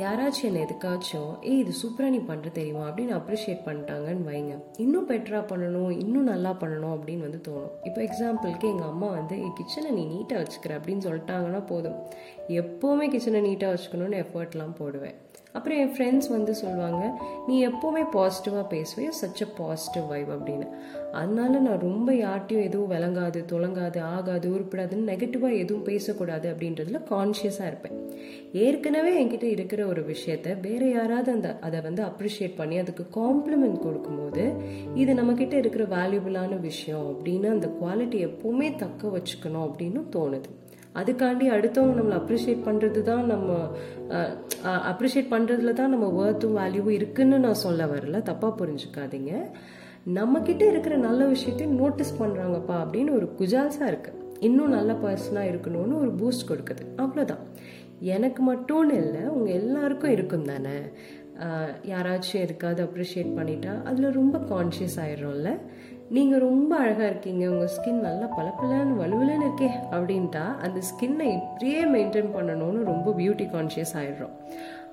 யாராச்சும் என்னை எதுக்காச்சும் ஏய் இது சூப்பராக நீ பண்ணுற தெரியுமா? அப்படின்னு அப்ரிஷியேட் பண்ணிட்டாங்கன்னு வைங்க. இன்னும் பெட்டராக பண்ணணும் இன்னும் நல்லா பண்ணணும் அப்படின்னு வந்து தோணும். இப்போ எக்ஸாம்பிளுக்கு எங்கள் அம்மா வந்து என் கிச்சனை நீ நீட்டாக வச்சுக்கிற அப்படின்னு சொல்லிட்டாங்கன்னா போதும். எப்போவுமே கிச்சனை நீட்டாக வச்சுக்கணும்னு எஃபர்ட்லாம் போடுவேன். அப்புறம் என் ஃப்ரெண்ட்ஸ் வந்து சொல்லுவாங்க நீ எப்போவுமே பாசிட்டிவாக பேசுவே சச் அ பாசிட்டிவ் வைப் அப்படின்னு. அதனால நான் ரொம்ப யார்ட்டையும் எதுவும் விளங்காது தொலங்காது ஆகாது உருப்படாதுன்னு நெகட்டிவாக எதுவும் பேசக்கூடாது அப்படின்றதுல கான்ஷியஸாக இருப்பேன். ஏற்கனவே என்கிட்ட இருக்கிற ஒரு விஷயத்த வேற யாராவது அந்த அதை வந்து அப்ரிஷியேட் பண்ணி அதுக்கு காம்ப்ளிமெண்ட் கொடுக்கும்போது இது நம்மக்கிட்ட இருக்கிற வேல்யூபிளான விஷயம் அப்படின்னு அந்த குவாலிட்டி எப்பவுமே தக்க வச்சுக்கணும் அப்படின்னு தோணுது. அதுக்காண்டி அடுத்தவங்க நம்மளை அப்ரிஷியேட் பண்ணுறது தான் நம்ம அப்ரிஷியேட் பண்ணுறதுல தான் நம்ம ஒர்த்தும் வேல்யூவும் இருக்குன்னு நான் சொல்ல வரல. தப்பாக புரிஞ்சுக்காதீங்க. நம்மக்கிட்ட இருக்கிற நல்ல விஷயத்தையும் நோட்டீஸ் பண்ணுறாங்கப்பா அப்படின்னு ஒரு குஜால்ஸாக இருக்குது இன்னும் நல்ல பர்சனாக இருக்கணும்னு ஒரு பூஸ்ட் கொடுக்குது. அவ்வளோதான் எனக்கு மட்டும்னு இல்லை உங்கள் எல்லாருக்கும் இருக்கும் தானே? யாராச்சும் எதுக்காவது அப்ரிஷியேட் பண்ணிட்டா அதில் ரொம்ப கான்ஷியஸ் ஆயிடும்ல நீங்கள் ரொம்ப அழகாக இருக்கீங்க உங்கள் ஸ்கின் நல்லா பளபளன்னு வலுவலன்னு இருக்கே அப்படின்ட்டா அந்த ஸ்கின்னை இப்படியே மெயின்டைன் பண்ணணும்னு ரொம்ப பியூட்டி கான்ஷியஸ் ஆயிடுறோம்.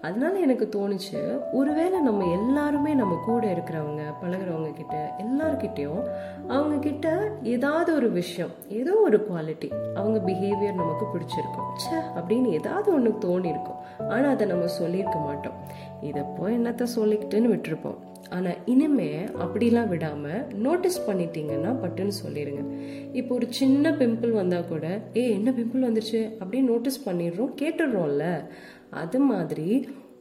அதனால எனக்கு தோணுச்சு ஒருவேளை நம்ம எல்லா நம்ம கூட இருக்கிறவங்க பழகிறவங்க கிட்ட எல்லார்கிட்டையும் அவங்க கிட்ட ஏதாவது ஒரு விஷயம் ஏதோ ஒரு குவாலிட்டி அவங்க பிஹேவியர் நமக்கு பிடிச்சிருக்கும். ச்சே அப்படின்னு ஏதாவது ஒன்று தோணியிருக்கும் ஆனால் அதை நம்ம சொல்லியிருக்க மாட்டோம். இதை போய் என்னத்த சொல்லிக்கிட்டுன்னு விட்டுருப்போம். ஆனால் இனிமே அப்படிலாம் விடாமல் நோட்டீஸ் பண்ணிட்டீங்கன்னா பட்டுன்னு சொல்லிடுங்க இப்போ ஒரு சின்ன பிம்பிள் வந்தால் கூட ஏ என்ன பிம்பிள் வந்துருச்சு? அப்படின்னு நோட்டீஸ் பண்ணிடுறோம் கேட்டுடுறோம்ல. அது மாதிரி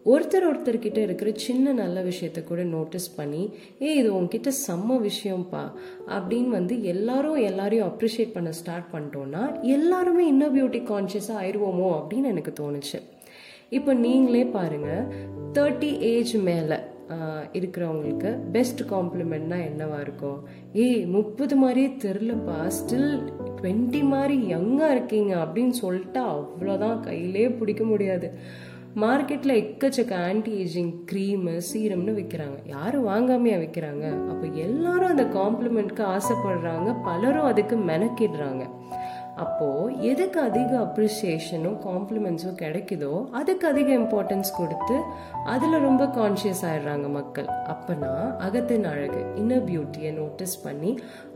ஒருத்தர் ஒருத்தர்கிட்ட இருக்கிற சின்ன நல்ல விஷயத்த கூட நோட்டீஸ் பண்ணி ஏ இது உங்ககிட்ட செம்ம விஷயம்ப்பா அப்படின்னு வந்து எல்லாரும் எல்லாரையும் அப்ரிஷியேட் பண்ண ஸ்டார்ட் பண்ணிட்டோம்னா எல்லாருமே இன்னும் பியூட்டி கான்ஷியஸாக ஆயிடுவோமோ அப்படின்னு எனக்கு தோணுச்சு. இப்போ நீங்களே பாருங்க தேர்ட்டி ஏஜ் மேலே இருக்கிறவங்களுக்கு பெஸ்ட் காம்ப்ளிமெண்ட்னா என்னவா இருக்கும்? ஏய் முப்பது மாதிரியே தெரிலப்பா ஸ்டில் டுவெண்ட்டி மாதிரி யங்காக இருக்கீங்க அப்படின்னு சொல்லிட்டு அவ்வளோதான் கையிலே பிடிக்க முடியாது. மார்க்கெட்டில் எக்கச்சக்க ஆன்டி ஏஜிங் க்ரீமு சீரம்னு விற்கிறாங்க யாரும் வாங்காமையா விற்கிறாங்க அப்போ எல்லாரும் அந்த காம்ப்ளிமெண்ட்க்கு ஆசைப்படுறாங்க பலரும் அதுக்கு மெனக்கிடுறாங்க. அப்போது எதுக்கு அதிக அப்ரிசியேஷனும் காம்ப்ளிமெண்ட்ஸும் கிடைக்குதோ அதுக்கு அதிக இம்பார்ட்டன்ஸ் கொடுத்து அதில் ரொம்ப கான்ஷியஸ் ஆயிடுறாங்க மக்கள். அப்போனா அகத்தின் அழகு இன்னர் பியூட்டியை நோட்டீஸ் பண்ணி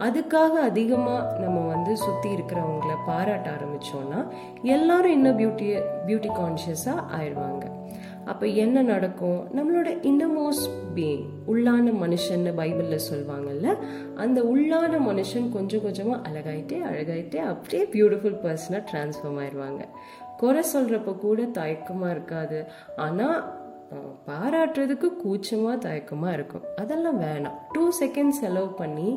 அதுக்காக அதிகமாக நம்ம வந்து சுற்றி இருக்கிறவங்கள பாராட்ட ஆரம்பித்தோன்னா எல்லாரும் இன்னர் பியூட்டியை பியூட்டி கான்ஷியஸாக ஆயிடுவாங்க. அப்போ என்ன நடக்கும்? நம்மளோட இன்னமோஸ்ட் பீயிங் உள்ளான மனுஷன்னு பைபிளில் சொல்லுவாங்கல்ல அந்த உள்ளான மனுஷன் கொஞ்சம் கொஞ்சமாக அழகாயிட்டே அழகாயிட்டே அப்படியே பியூட்டிஃபுல் பர்சனாக ட்ரான்ஸ்ஃபார்ம் ஆயிடுவாங்க குறை சொல்கிறப்ப கூட தயக்கமாக இருக்காது. ஆனால் பாராட்டுறதுக்கு கூச்சமாக தயக்கமாக இருக்கும். அதெல்லாம் வேணாம். டூ செகண்ட்ஸ் செலவு பண்ணி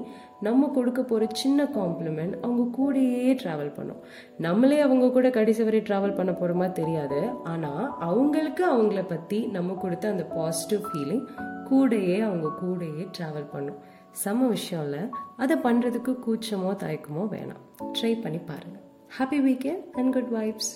நம்ம கொடுக்க போகிற சின்ன காம்ப்ளிமெண்ட் அவங்க கூடயே ட்ராவல் பண்ணும். நம்மளே அவங்க கூட கடைசி வரை ட்ராவல் பண்ண போகிறோமா தெரியாது. ஆனால் அவங்களுக்கு அவங்கள பற்றி நம்ம கொடுத்த அந்த பாசிட்டிவ் ஃபீலிங் கூடயே அவங்க கூடயே ட்ராவல் பண்ணும். செம்ம விஷயம் இல்லை. அதை பண்ணுறதுக்கு கூச்சமோ தயக்கமோ வேணாம். ட்ரை பண்ணி பாருங்கள் happy weekend and good vibes